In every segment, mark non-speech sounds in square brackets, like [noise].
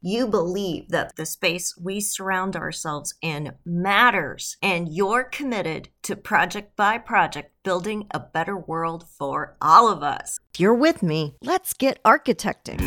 you believe that the space we surround ourselves in matters and you're committed to project by project building a better world for all of us. If you're with me, let's get architecting.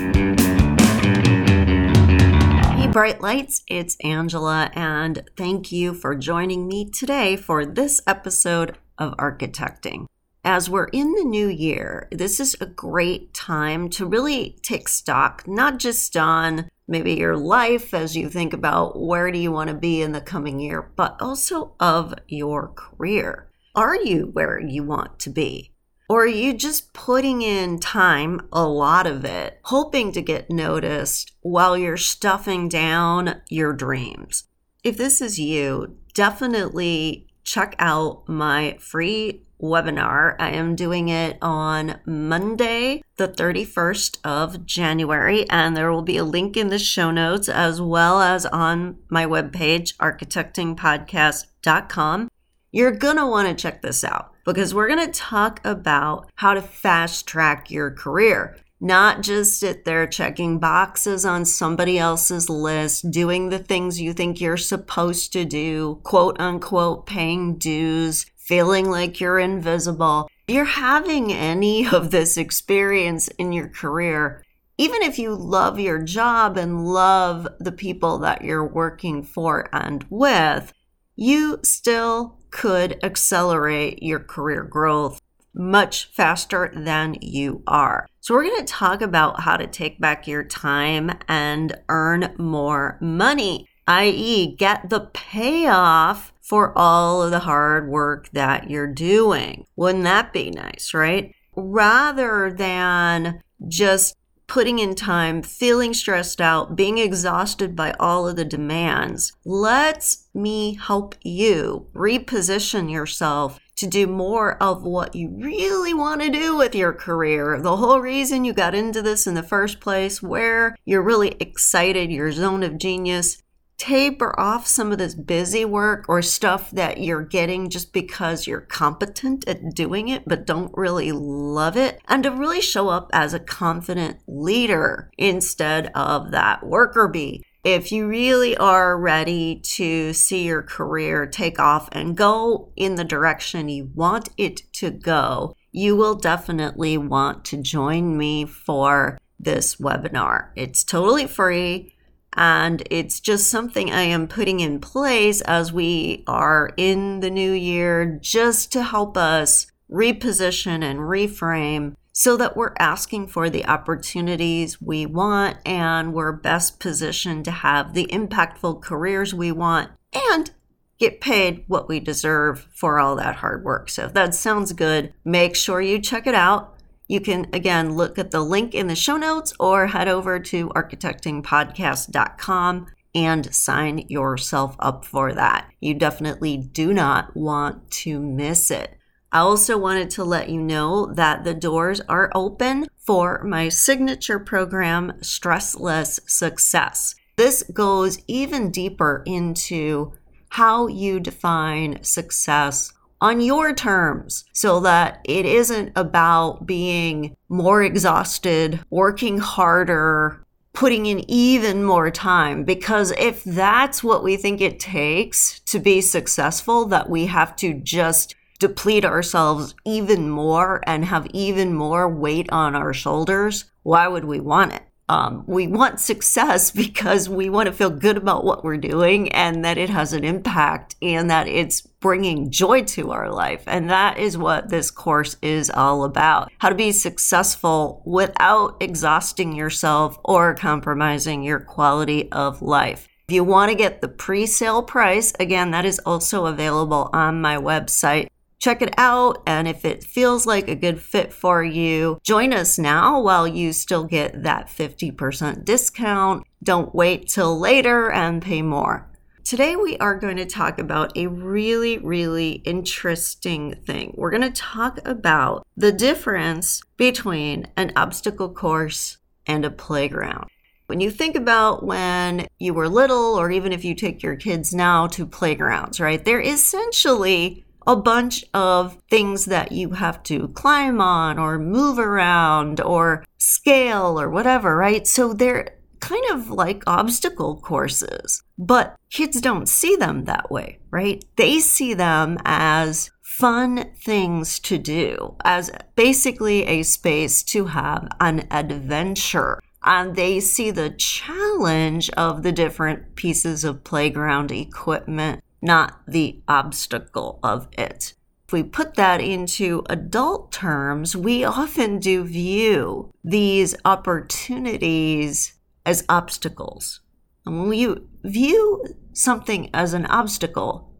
Hey, Bright Lights, it's Angela, and thank you for joining me today for this episode of Architecting as we're in the new year, this is a great time to really take stock, not just on maybe your life as you think about where do you want to be in the coming year, but also of your career. Are you where you want to be? Or are you just putting in time, a lot of it, hoping to get noticed while you're stuffing down your dreams? If this is you, definitely check out my free webinar. I am doing it on Monday, the 31st of January, and there will be a link in the show notes as well as on my webpage, architectingpodcast.com. You're going to want to check this out because we're going to talk about how to fast track your career. Not just sit there checking boxes on somebody else's list, doing the things you think you're supposed to do, quote unquote, paying dues, feeling like you're invisible, you're having any [laughs] of this experience in your career, even if you love your job and love the people that you're working for and with, you still could accelerate your career growth much faster than you are. So, we're going to talk about how to take back your time and earn more money, i.e., get the payoff for all of the hard work that you're doing. Wouldn't that be nice, right? Rather than just putting in time, feeling stressed out, being exhausted by all of the demands, let's me help you reposition yourself to do more of what you really want to do with your career. The whole reason you got into this in the first place, where you're really excited, your zone of genius, taper off some of this busy work or stuff that you're getting just because you're competent at doing it but don't really love it and to really show up as a confident leader instead of that worker bee. If you really are ready to see your career take off and go in the direction you want it to go, you will definitely want to join me for this webinar. It's totally free. And it's just something I am putting in place as we are in the new year just to help us reposition and reframe so that we're asking for the opportunities we want and we're best positioned to have the impactful careers we want and get paid what we deserve for all that hard work. So if that sounds good, make sure you check it out. You can, again, look at the link in the show notes or head over to architectingpodcast.com and sign yourself up for that. You definitely do not want to miss it. I also wanted to let you know that the doors are open for my signature program, Stressless Success. This goes even deeper into how you define success on your terms so that it isn't about being more exhausted, working harder, putting in even more time. Because if that's what we think it takes to be successful, that we have to just deplete ourselves even more and have even more weight on our shoulders, why would we want it? Um, we want success [laughs] because we want to feel good about what we're doing and that it has an impact and that it's bringing joy to our life. And that is what this course is all about how to be successful without exhausting yourself or compromising your quality of life. If you want to get the pre sale price, again, that is also available on my website check it out. And if it feels like a good fit for you, join us now while you still get that 50% discount. Don't wait till later and pay more. Today, we are going to talk about a really, really interesting thing. We're going to talk about the difference between an obstacle course and a playground. When you think about when you were little, or even if you take your kids now to playgrounds, right, they're essentially a bunch of things that you have to climb on or move around or scale or whatever, right? So they're kind of like obstacle courses, but kids don't see them that way, right? They see them as fun things to do, as basically a space to have an adventure. And they see the challenge of the different pieces of playground equipment, not the obstacle of it. If we put that into adult terms, we often do view these opportunities as obstacles. And when you view something as an obstacle,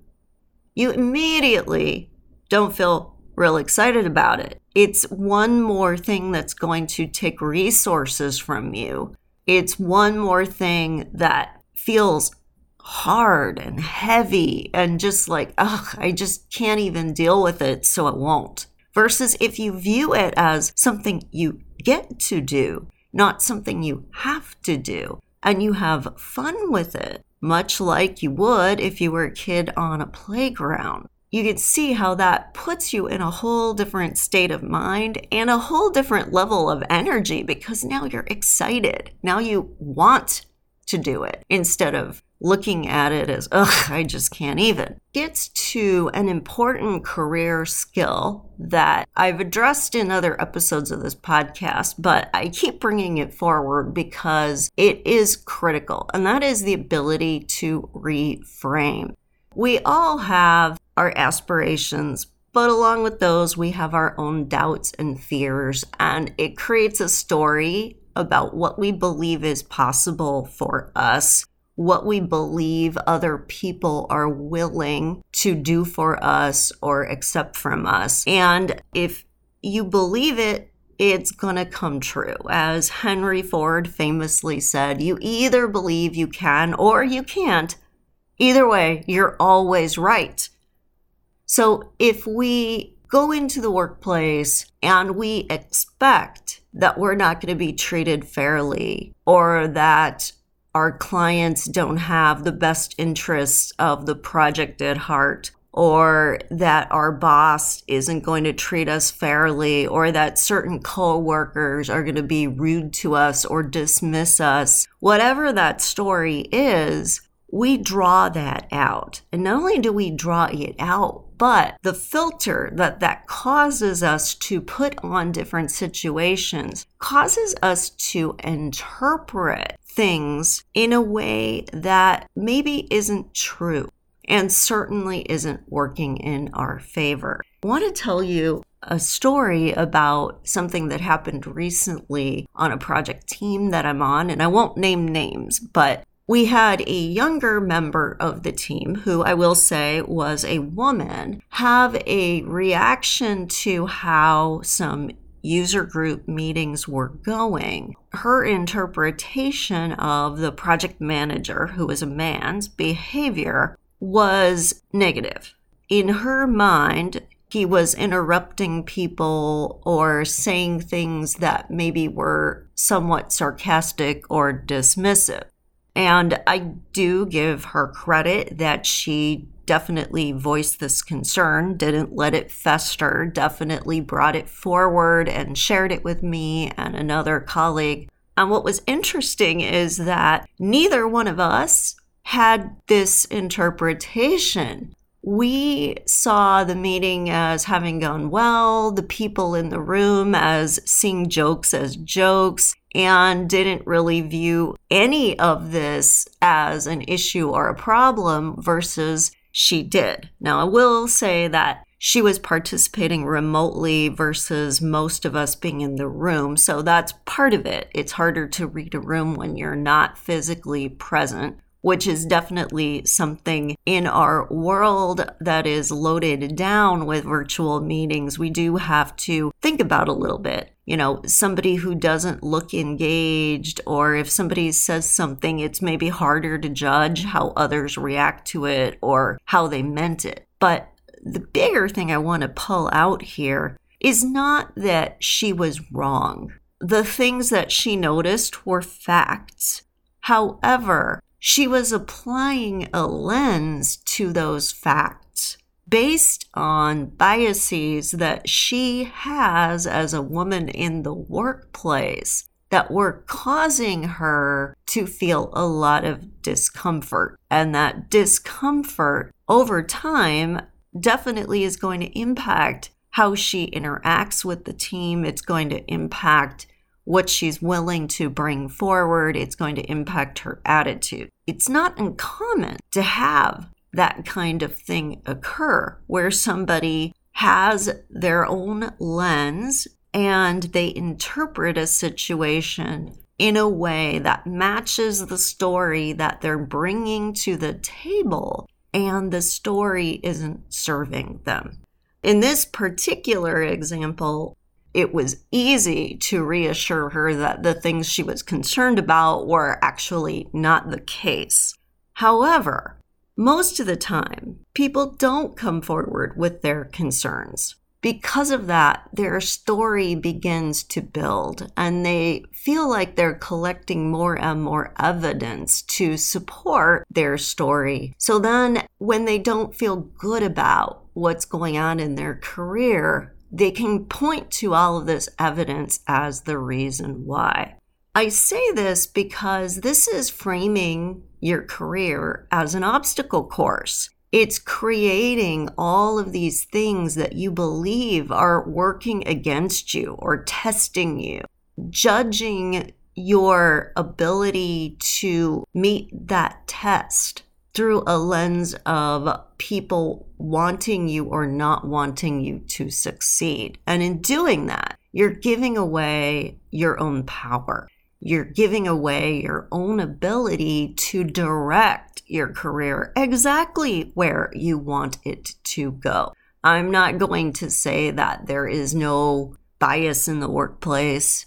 you immediately don't feel real excited about it. It's one more thing that's going to take resources from you. It's one more thing that feels hard and heavy and just like, ugh, I just can't even deal with it, so it won't. Versus if you view it as something you get to do, not something you have to do. And you have fun with it, much like you would if you were a kid on a playground. You can see how that puts you in a whole different state of mind and a whole different level of energy because now you're excited. Now you want to do it instead of looking at it as, ugh, I just can't even. Gets to an important career skill that I've addressed in other episodes of this podcast, but I keep bringing it forward because it is critical, and that is the ability to reframe. We all have our aspirations, but along with those, we have our own doubts and fears, and it creates a story about what we believe is possible for us what we believe other people are willing to do for us or accept from us. And if you believe it, it's going to come true. As Henry Ford famously said, you either believe you can or you can't. Either way, you're always right. So if we go into the workplace and we expect that we're not going to be treated fairly or that our clients don't have the best interests of the project at heart or that our boss isn't going to treat us fairly or that certain coworkers are going to be rude to us or dismiss us. Whatever that story is we draw that out and not only do we draw it out but the filter that that causes us to put on different situations causes us to interpret things in a way that maybe isn't true and certainly isn't working in our favor. I want to tell you a story about something that happened recently on a project team that I'm on, and I won't name names, but we had a younger member of the team who I will say was a woman have a reaction to how some user group meetings were going, her interpretation of the project manager, who was a man's behavior, was negative. In her mind, he was interrupting people or saying things that maybe were somewhat sarcastic or dismissive. And I do give her credit that she definitely voiced this concern, didn't let it fester, definitely brought it forward and shared it with me and another colleague. And what was interesting is that neither one of us had this interpretation. We saw the meeting as having gone well, the people in the room as seeing jokes as jokes, and didn't really view any of this as an issue or a problem versus she did. Now, I will say that she was participating remotely versus most of us being in the room. So that's part of it. It's harder to read a room when you're not physically present. Which is definitely something in our world that is loaded down with virtual meetings, we do have to think about a little bit. You know, somebody who doesn't look engaged, or if somebody says something, it's maybe harder to judge how others react to it or how they meant it. But the bigger thing I want to pull out here is not that she was wrong. The things that she noticed were facts. However, she was applying a lens to those facts based on biases that she has as a woman in the workplace that were causing her to feel a lot of discomfort. And that discomfort over time definitely is going to impact how she interacts with the team. It's going to impact what she's willing to bring forward. It's going to impact her attitude. It's not uncommon to have that kind of thing occur where somebody has their own lens and they interpret a situation in a way that matches the story that they're bringing to the table, and the story isn't serving them. In this particular example, it was easy to reassure her that the things she was concerned about were actually not the case. However, most of the time, people don't come forward with their concerns. Because of that, their story begins to build and they feel like they're collecting more and more evidence to support their story. So then, when they don't feel good about what's going on in their career, they can point to all of this evidence as the reason why. I say this because this is framing your career as an obstacle course. It's creating all of these things that you believe are working against you or testing you, judging your ability to meet that test through a lens of people wanting you or not wanting you to succeed. And in doing that, you're giving away your own power. You're giving away your own ability to direct your career exactly where you want it to go. I'm not going to say that there is no bias in the workplace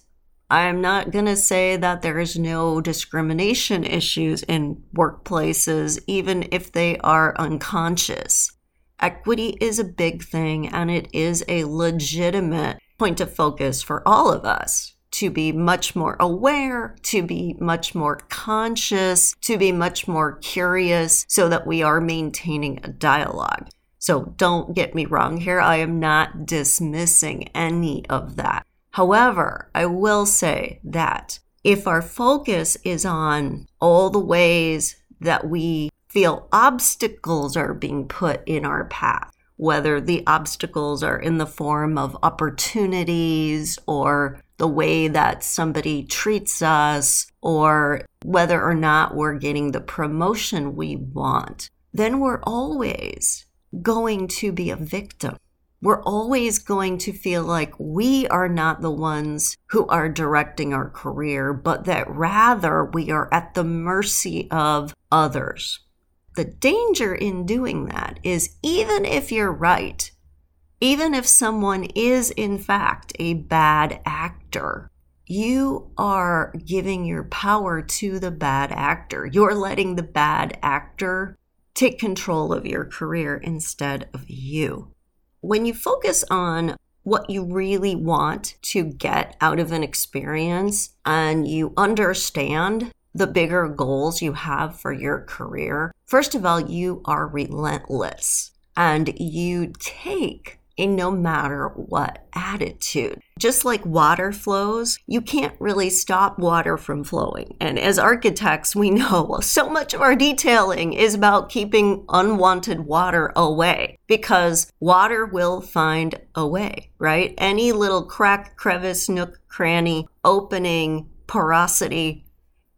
I'm not going to say that there is no discrimination issues in workplaces, even if they are unconscious. Equity is a big thing and it is a legitimate point of focus for all of us to be much more aware, to be much more conscious, to be much more curious so that we are maintaining a dialogue. So don't get me wrong here. I am not dismissing any of that. However, I will say that if our focus is on all the ways that we feel obstacles are being put in our path, whether the obstacles are in the form of opportunities or the way that somebody treats us or whether or not we're getting the promotion we want, then we're always going to be a victim we're always going to feel like we are not the ones who are directing our career, but that rather we are at the mercy of others. The danger in doing that is even if you're right, even if someone is in fact a bad actor, you are giving your power to the bad actor. You're letting the bad actor take control of your career instead of you when you focus on what you really want to get out of an experience and you understand the bigger goals you have for your career, first of all, you are relentless and you take a no matter what attitude. Just like water flows, you can't really stop water from flowing. And as architects, we know [laughs] so much of our detailing is about keeping unwanted water away because water will find a way, right? Any little crack, crevice, nook, cranny, opening, porosity,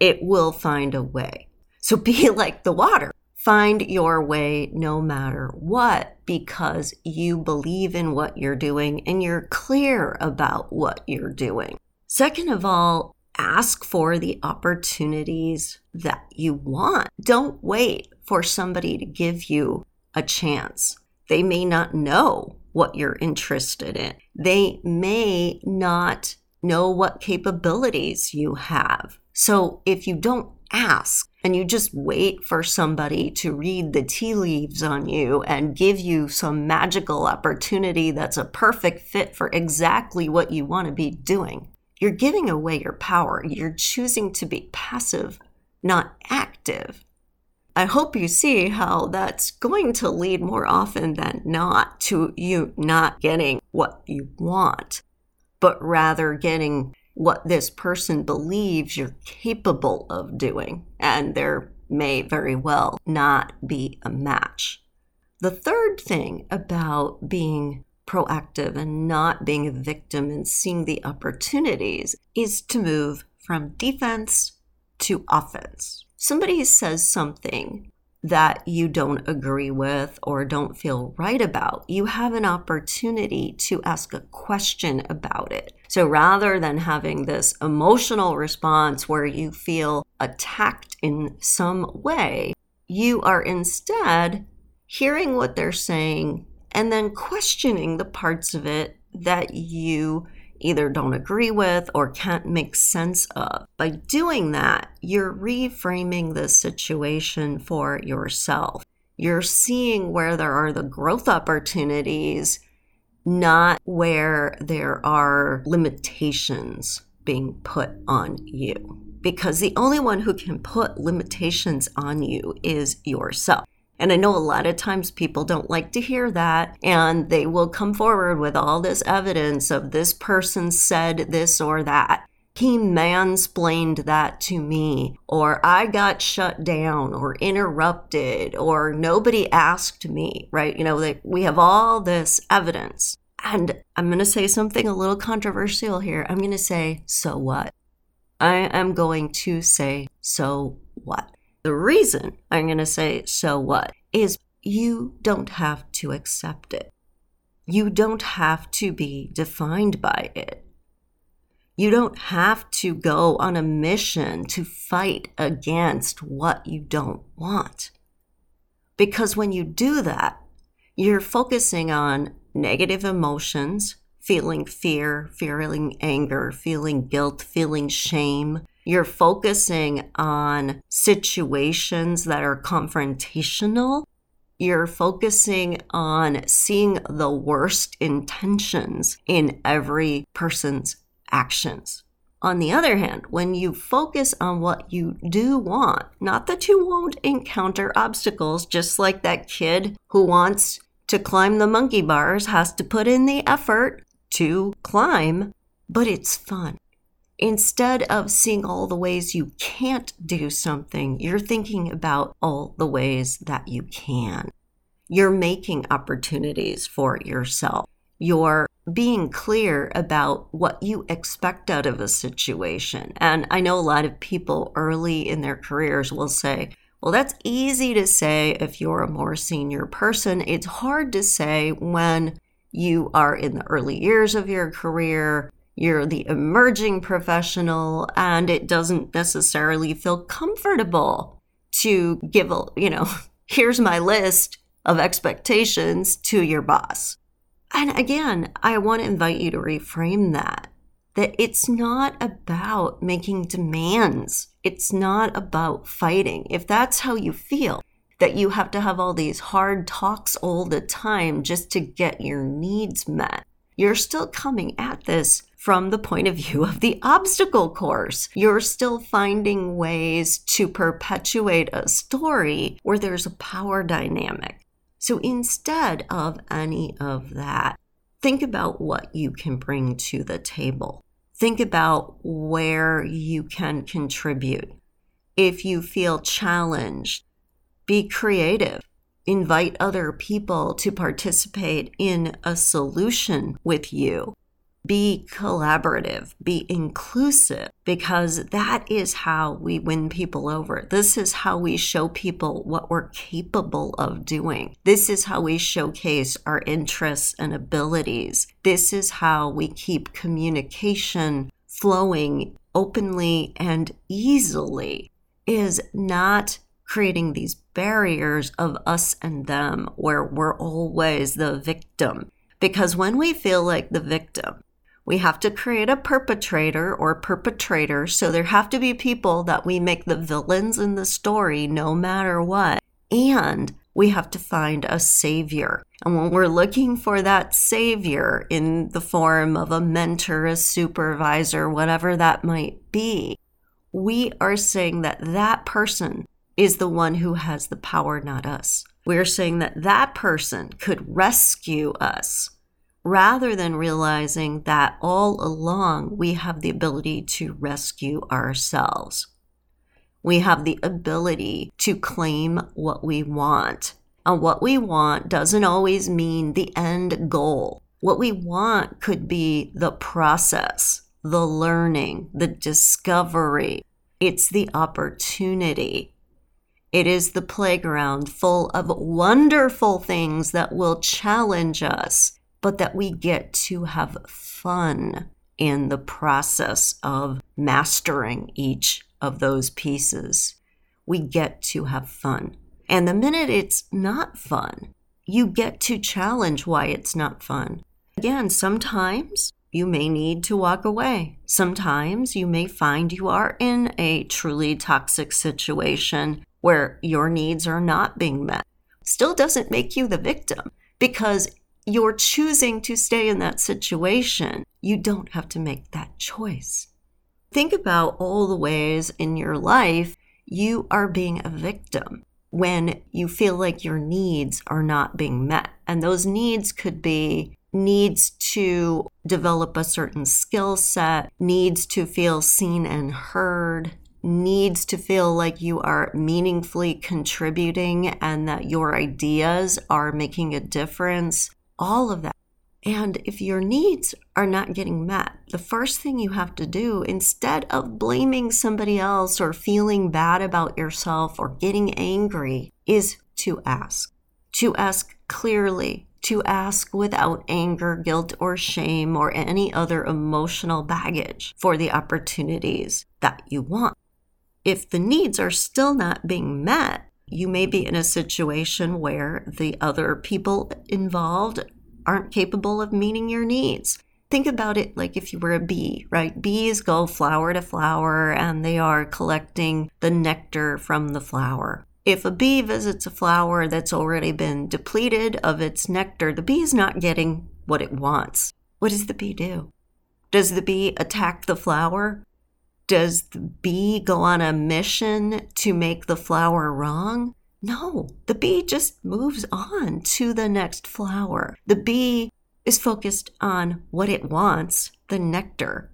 it will find a way. So [laughs] be like the water. Find your way no matter what because you believe in what you're doing and you're clear about what you're doing. Second of all, ask for the opportunities that you want. Don't wait for somebody to give you a chance. They may not know what you're interested in. They may not know what capabilities you have. So if you don't ask and you just wait for somebody to read the tea leaves on you and give you some magical opportunity that's a perfect fit for exactly what you want to be doing, you're giving away your power. You're choosing to be passive, not active. I hope you see how that's going to lead more often than not to you not getting what you want, but rather getting what this person believes you're capable of doing. And there may very well not be a match. The third thing about being proactive and not being a victim and seeing the opportunities is to move from defense to offense. Somebody says something that you don't agree with or don't feel right about, you have an opportunity to ask a question about it. So rather than having this emotional response where you feel attacked in some way, you are instead hearing what they're saying and then questioning the parts of it that you either don't agree with or can't make sense of. By doing that, you're reframing the situation for yourself. You're seeing where there are the growth opportunities, not where there are limitations being put on you. Because the only one who can put limitations on you is yourself. And I know a lot of times people don't like to hear that, and they will come forward with all this evidence of this person said this or that. He mansplained that to me, or I got shut down, or interrupted, or nobody asked me, right? You know, we have all this evidence. And I'm going to say something a little controversial here. I'm going to say, so what? I am going to say, so what? The reason I'm going to say, so what, is you don't have to accept it. You don't have to be defined by it. You don't have to go on a mission to fight against what you don't want. Because when you do that, you're focusing on negative emotions, feeling fear, feeling anger, feeling guilt, feeling shame, you're focusing on situations that are confrontational. You're focusing on seeing the worst intentions in every person's actions. On the other hand, when you focus on what you do want, not that you won't encounter obstacles, just like that kid who wants to climb the monkey bars has to put in the effort to climb, but it's fun instead of seeing all the ways you can't do something, you're thinking about all the ways that you can. You're making opportunities for yourself. You're being clear about what you expect out of a situation. And I know a lot of people early in their careers will say, well, that's easy to say if you're a more senior person. It's hard to say when you are in the early years of your career you're the emerging professional and it doesn't necessarily feel comfortable to give a, you know, [laughs] here's my list of expectations to your boss. And again, I want to invite you to reframe that that it's not about making demands. It's not about fighting. If that's how you feel, that you have to have all these hard talks all the time just to get your needs met, you're still coming at this from the point of view of the obstacle course. You're still finding ways to perpetuate a story where there's a power dynamic. So instead of any of that, think about what you can bring to the table. Think about where you can contribute. If you feel challenged, be creative. Invite other people to participate in a solution with you be collaborative, be inclusive, because that is how we win people over. This is how we show people what we're capable of doing. This is how we showcase our interests and abilities. This is how we keep communication flowing openly and easily is not creating these barriers of us and them where we're always the victim. Because when we feel like the victim, we have to create a perpetrator or perpetrator. So there have to be people that we make the villains in the story no matter what. And we have to find a savior. And when we're looking for that savior in the form of a mentor, a supervisor, whatever that might be, we are saying that that person is the one who has the power, not us. We're saying that that person could rescue us rather than realizing that all along we have the ability to rescue ourselves. We have the ability to claim what we want. And what we want doesn't always mean the end goal. What we want could be the process, the learning, the discovery. It's the opportunity. It is the playground full of wonderful things that will challenge us but that we get to have fun in the process of mastering each of those pieces. We get to have fun. And the minute it's not fun, you get to challenge why it's not fun. Again, sometimes you may need to walk away. Sometimes you may find you are in a truly toxic situation where your needs are not being met. Still doesn't make you the victim because you're choosing to stay in that situation, you don't have to make that choice. Think about all the ways in your life you are being a victim when you feel like your needs are not being met. And those needs could be needs to develop a certain skill set, needs to feel seen and heard, needs to feel like you are meaningfully contributing and that your ideas are making a difference, all of that. And if your needs are not getting met, the first thing you have to do, instead of blaming somebody else or feeling bad about yourself or getting angry, is to ask. To ask clearly, to ask without anger, guilt, or shame, or any other emotional baggage for the opportunities that you want. If the needs are still not being met, you may be in a situation where the other people involved aren't capable of meeting your needs. Think about it like if you were a bee, right? Bees go flower to flower and they are collecting the nectar from the flower. If a bee visits a flower that's already been depleted of its nectar, the bee is not getting what it wants. What does the bee do? Does the bee attack the flower? Does the bee go on a mission to make the flower wrong? No, the bee just moves on to the next flower. The bee is focused on what it wants, the nectar,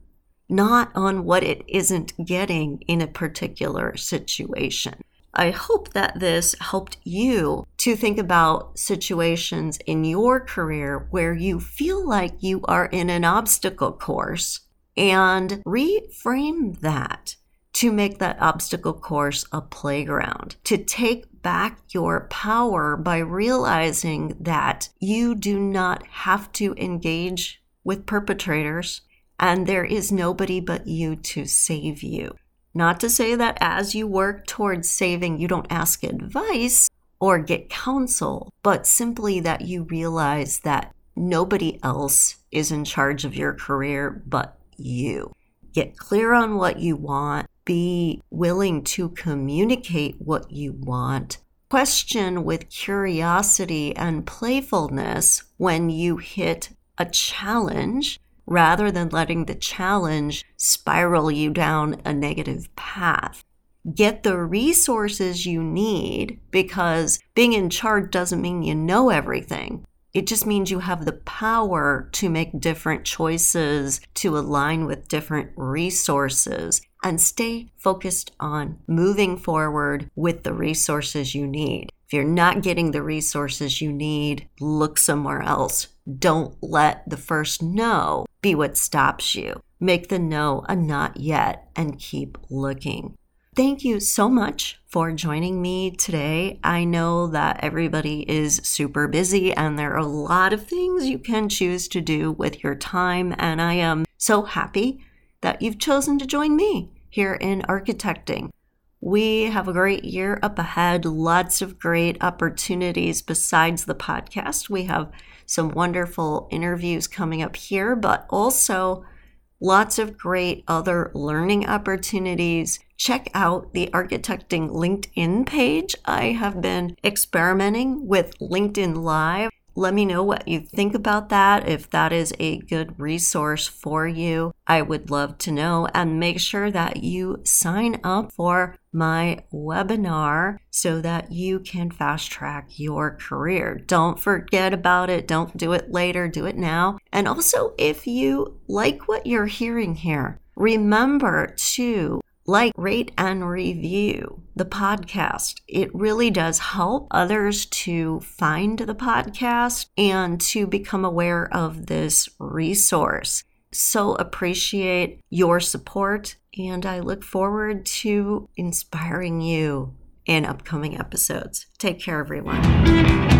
not on what it isn't getting in a particular situation. I hope that this helped you to think about situations in your career where you feel like you are in an obstacle course and reframe that to make that obstacle course a playground, to take back your power by realizing that you do not have to engage with perpetrators and there is nobody but you to save you. Not to say that as you work towards saving, you don't ask advice or get counsel, but simply that you realize that nobody else is in charge of your career but you. Get clear on what you want. Be willing to communicate what you want. Question with curiosity and playfulness when you hit a challenge rather than letting the challenge spiral you down a negative path. Get the resources you need because being in charge doesn't mean you know everything. It just means you have the power to make different choices, to align with different resources, and stay focused on moving forward with the resources you need. If you're not getting the resources you need, look somewhere else. Don't let the first no be what stops you. Make the no a not yet and keep looking. Thank you so much for joining me today. I know that everybody is super busy and there are a lot of things you can choose to do with your time. And I am so happy that you've chosen to join me here in architecting. We have a great year up ahead, lots of great opportunities besides the podcast. We have some wonderful interviews coming up here, but also lots of great other learning opportunities. Check out the Architecting LinkedIn page. I have been experimenting with LinkedIn Live let me know what you think about that, if that is a good resource for you. I would love to know. And make sure that you sign up for my webinar so that you can fast track your career. Don't forget about it. Don't do it later, do it now. And also, if you like what you're hearing here, remember to like, rate, and review the podcast. It really does help others to find the podcast and to become aware of this resource. So appreciate your support, and I look forward to inspiring you in upcoming episodes. Take care, everyone